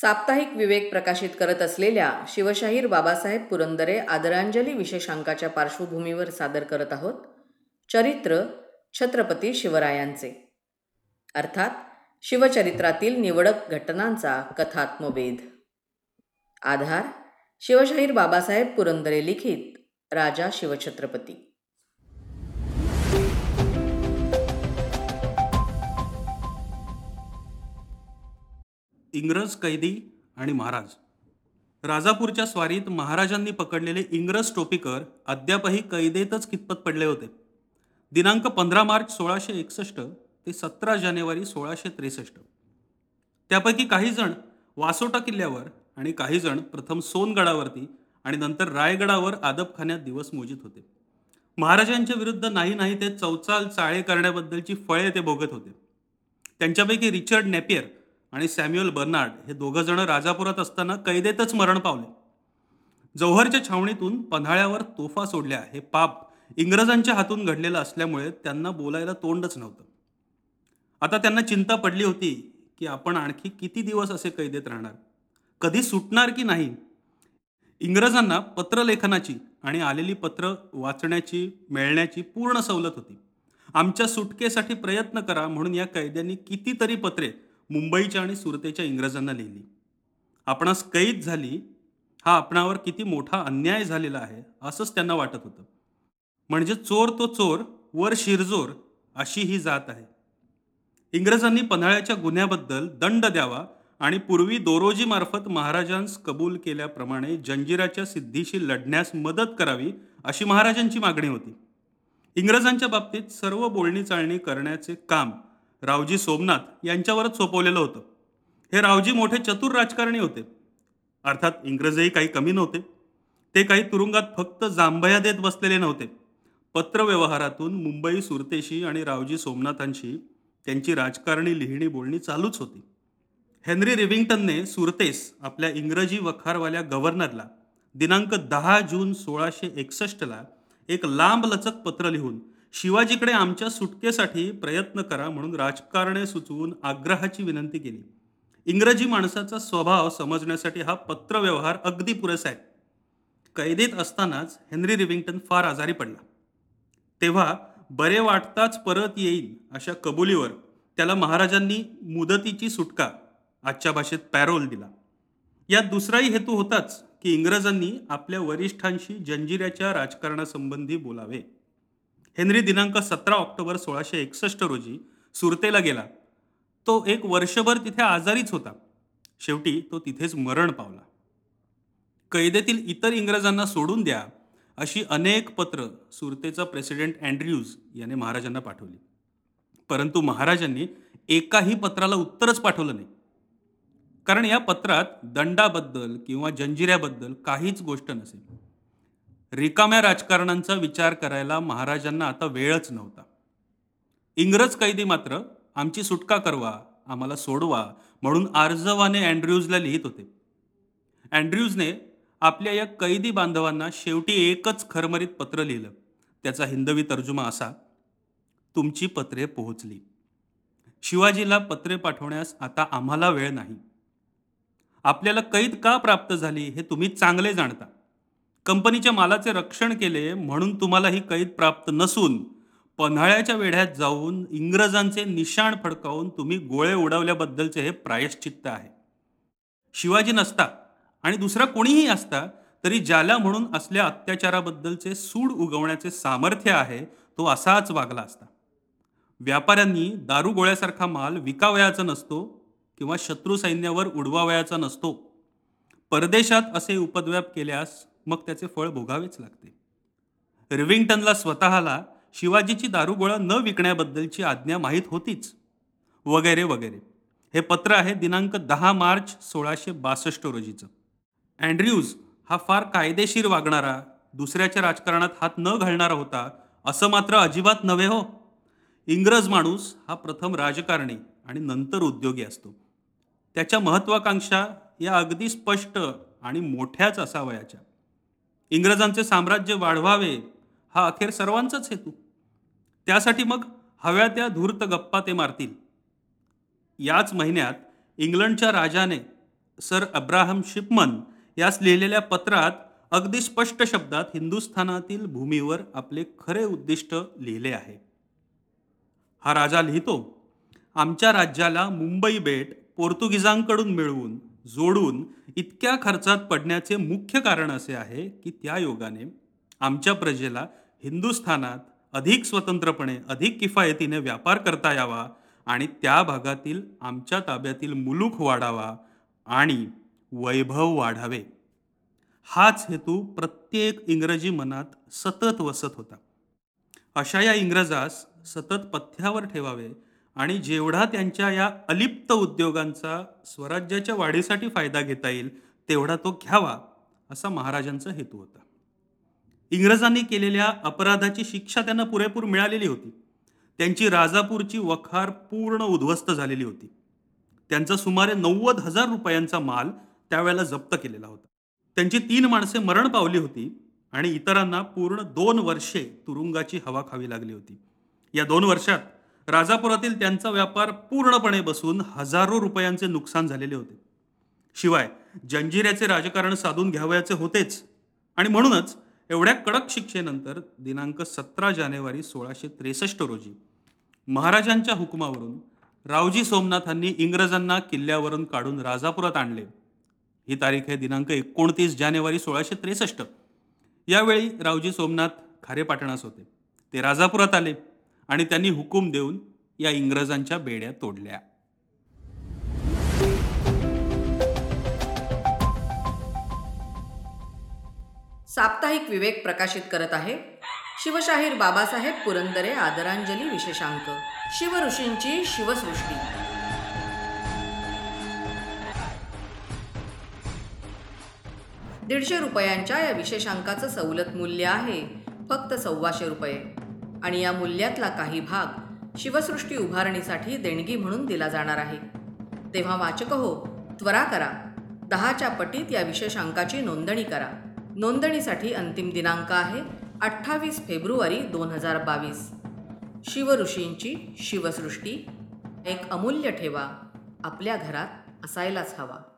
साप्ताहिक विवेक प्रकाशित करत असलेल्या शिवशाहीर बाबासाहेब पुरंदरे आदरांजली विशेषांकाच्या पार्श्वभूमीवर सादर करत आहोत. चरित्र छत्रपती शिवरायांचे. अर्थात शिवचरित्रातील निवडक घटनांचा कथात्मवेध. आधार शिवशाहीर बाबासाहेब पुरंदरे लिखित राजा शिवछत्रपती. इंग्रज कैदी आणि महाराज. राजापूरच्या स्वारीत महाराजांनी पकडलेले इंग्रज टोपीकर अद्यापही कैदेतच कितपत पडले होते? दिनांक पंधरा मार्च सोळाशे एकसष्ट ते सतरा जानेवारी सोळाशे त्रेसष्ट. त्यापैकी काही जण वासोटा किल्ल्यावर आणि काही जण प्रथम सोनगडावरती आणि नंतर रायगडावर आदबखान्यात दिवस मोजित होते. महाराजांच्या विरुद्ध नाही नाही ते चौचाल चाळे करण्याबद्दलची फळे ते भोगत होते. त्यांच्यापैकी रिचर्ड नेपियर आणि सॅम्युअल बर्नार्ड हे दोघं जण राजापुरात असताना कैदेतच मरण पावले. जौहरच्या छावणीतून पन्हाळ्यावर तोफा सोडल्या. हे पाप इंग्रजांच्या हातून घडलेलं असल्यामुळे त्यांना बोलायला तोंडच नव्हतं. आता त्यांना चिंता पडली होती की आपण आणखी किती दिवस असे कैदेत राहणार? कधी सुटणार की नाही? इंग्रजांना पत्रलेखनाची आणि आलेली पत्र वाचण्याची मिळण्याची पूर्ण सवलत होती. आमच्या सुटकेसाठी प्रयत्न करा म्हणून या कैद्यांनी कितीतरी पत्रे मुंबईच्या आणि सुरतेच्या इंग्रजांना लिहिली. आपणास कैद झाली हा आपणावर किती मोठा अन्याय झालेला आहे असंच त्यांना वाटत होतं. म्हणजे चोर तो चोर वर शिरजोर अशी ही जात आहे. इंग्रजांनी पन्हाळ्याच्या गुन्ह्याबद्दल दंड द्यावा आणि पूर्वी दोरोजीमार्फत महाराजांस कबूल केल्याप्रमाणे जंजिराच्या सिद्धीशी लढण्यास मदत करावी अशी महाराजांची मागणी होती. इंग्रजांच्या बाबतीत सर्व बोलणी चालणी करण्याचे काम रावजी सोमनाथ यांच्यावरच सोपवलेलं होतं. हे रावजी मोठे चतुर राजकारणी होते. अर्थात इंग्रजही काही कमी नव्हते. ते काही तुरुंगात फक्त जांभया देत बसलेले नव्हते. पत्रव्यवहारातून मुंबई सुरतेशी आणि रावजी सोमनाथांशी त्यांची राजकारणी लिहिणी बोलणी चालूच होती. हेनरी रिविंग्टनने सुरतेस आपल्या इंग्रजी वखारवाल्या गव्हर्नरला दिनांक दहा जून सोळाशे एकसष्टला एक लांब लचक पत्र लिहून शिवाजीकडे आमच्या सुटकेसाठी प्रयत्न करा म्हणून राजकारणे सुचवून आग्रहाची विनंती केली. इंग्रजी माणसाचा स्वभाव समजण्यासाठी हा पत्रव्यवहार अगदी पुरेसा आहे. कैदेत असतानाच हेनरी रिविंग्टन फार आजारी पडला. तेव्हा बरे वाटताच परत येईल अशा कबुलीवर त्याला महाराजांनी मुदतीची सुटका आजच्या भाषेत पॅरोल दिला. यात दुसराही हेतू होताच की इंग्रजांनी आपल्या वरिष्ठांशी जंजिऱ्याच्या राजकारणासंबंधी बोलावे. हेनरी दिनांक सतरा ऑक्टोबर सोळाशे एकसष्ट रोजी सुरतेला गेला. तो एक वर्षभर तिथे आजारीच होता. शेवटी तो तिथेच मरण पावला. कैदेतील इतर इंग्रजांना सोडून द्या अशी अनेक पत्र सुरतेचा प्रेसिडेंट अँड्र्यूज याने महाराजांना पाठवली. परंतु महाराजांनी एकाही पत्राला उत्तरच पाठवलं नाही. कारण या पत्रात दंडाबद्दल किंवा जंजिऱ्याबद्दल काहीच गोष्ट नसेल. रिकाम्या राजकारणांचा विचार करायला महाराजांना आता वेळच नव्हता. इंग्रज कैदी मात्र आमची सुटका करवा आम्हाला सोडवा म्हणून आर्जवाने अँड्र्यूजला लिहित होते. अँड्र्यूजने आपल्या या कैदी बांधवांना शेवटी एकच खरमरीत पत्र लिहिलं. त्याचा हिंदवी तर्जुमा असा तुमची पत्रे पोहोचली. शिवाजीला पत्रे पाठवण्यास आता आम्हाला वेळ नाही. आपल्याला कैद का प्राप्त झाली हे तुम्ही चांगले जाणता. कंपनीच्या मालाचे रक्षण केले म्हणून तुम्हाला ही कैद प्राप्त नसून पन्हाळ्याच्या वेढ्यात जाऊन इंग्रजांचे निशाण फडकावून तुम्ही गोळे उडवल्याबद्दलचे हे प्रायश्चित्त आहे. शिवाजी नसता आणि दुसरा कोणीही असता तरी ज्याला म्हणून असल्या अत्याचाराबद्दलचे सूड उगवण्याचे सामर्थ्य आहे तो असाच वागला असता. व्यापाऱ्यांनी दारू गोळ्यासारखा माल विकावयाचा नसतो किंवा शत्रू सैन्यावर उडवावयाचा नसतो. परदेशात असे उपद्व्याप केल्यास मग त्याचे फळ भोगावेच लागते. रिव्हिंग्टनला स्वतःला शिवाजीची दारुगोळा न विकण्याबद्दलची आज्ञा माहीत होतीच. वगैरे वगैरे. हे पत्र आहे दिनांक दहा मार्च सोळाशे बासष्ट रोजीचं. अँड्र्यूज हा फार कायदेशीर वागणारा दुसऱ्याच्या राजकारणात हात न घालणारा होता असं मात्र अजिबात नव्हे हो. इंग्रज माणूस हा प्रथम राजकारणी आणि नंतर उद्योगी असतो. त्याच्या महत्त्वाकांक्षा या अगदी स्पष्ट आणि मोठ्याच असावयाच्या. इंग्रजांचे साम्राज्य वाढवावे हा अखेर सर्वांचाच हेतू. त्यासाठी मग हव्या त्या धूर्त गप्पा ते मारतील. याच महिन्यात इंग्लंडच्या राजाने सर अब्राहम शिपमन यास लिहिलेल्या पत्रात अगदी स्पष्ट शब्दात हिंदुस्थानातील भूमीवर आपले खरे उद्दिष्ट लिहिले आहे. हा राजा लिहितो आमच्या राज्याला मुंबई बेट पोर्तुगीजांकडून मिळवून जोडून इतक्या खर्चात पडण्याचे मुख्य कारण असे आहे की त्या योगाने आमच्या प्रजेला हिंदुस्थानात अधिक स्वतंत्रपणे अधिक किफायतीने व्यापार करता यावा आणि त्या भागातील आमच्या ताब्यातील मुलूक वाढावा आणि वैभव वाढावे. हाच हेतू प्रत्येक इंग्रजी मनात सतत वसत होता. अशा या इंग्रजास सतत पथ्यावर ठेवावे आणि जेवढा त्यांच्या या अलिप्त उद्योगांचा स्वराज्याच्या वाढीसाठी फायदा घेता येईल तेवढा तो घ्यावा असा महाराजांचा हेतू होता. इंग्रजांनी केलेल्या अपराधाची शिक्षा त्यांना पुरेपूर मिळालेली होती. त्यांची राजापूरची वखार पूर्ण उद्ध्वस्त झालेली होती. त्यांचा सुमारे नव्वद हजार रुपयांचा माल त्यावेळेला जप्त केलेला होता. त्यांची तीन माणसे मरण पावली होती आणि इतरांना पूर्ण दोन वर्षे तुरुंगाची हवा खावी लागली होती. या दोन वर्षात राजापुरातील त्यांचा व्यापार पूर्णपणे बसून हजारो रुपयांचे नुकसान झालेले होते. शिवाय जंजिऱ्याचे राजकारण साधून घ्यावयाचे होतेच. आणि म्हणूनच एवढ्या कडक शिक्षेनंतर दिनांक सतरा जानेवारी सोळाशे त्रेसष्ट रोजी महाराजांच्या हुकुमावरून रावजी सोमनाथांनी इंग्रजांना किल्ल्यावरून काढून राजापुरात आणले. ही तारीख आहे दिनांक एकोणतीस जानेवारी सोळाशे त्रेसष्ट. यावेळी रावजी सोमनाथ खारेपाटणास होते. ते राजापुरात आले. आणि त्यांनी हुकूम देऊन या इंग्रजांच्या बेड्या तोडल्या. साप्ताहिक विवेक प्रकाशित करत आहे. शिवशाहीर बाबासाहेब पुरंदरे आदरांजली विशेषांक. शिवऋषींची शिवसृष्टी. दीडशे रुपयांच्या या विशेषांकाचं सवलत मूल्य आहे. फक्त सव्वाशे रुपये. आणि या मूल्यातला काही भाग शिवसृष्टी उभारणीसाठी देणगी म्हणून दिला जाणार आहे. तेव्हा वाचक हो त्वरा करा. दहाच्या पटीत या विशेषांकाची नोंदणी करा. नोंदणीसाठी अंतिम दिनांक आहे अठ्ठावीस फेब्रुवारी दोन हजार बावीस. शिवऋषींची शिवसृष्टी एक अमूल्य ठेवा. आपल्या घरात असायलाच हवा.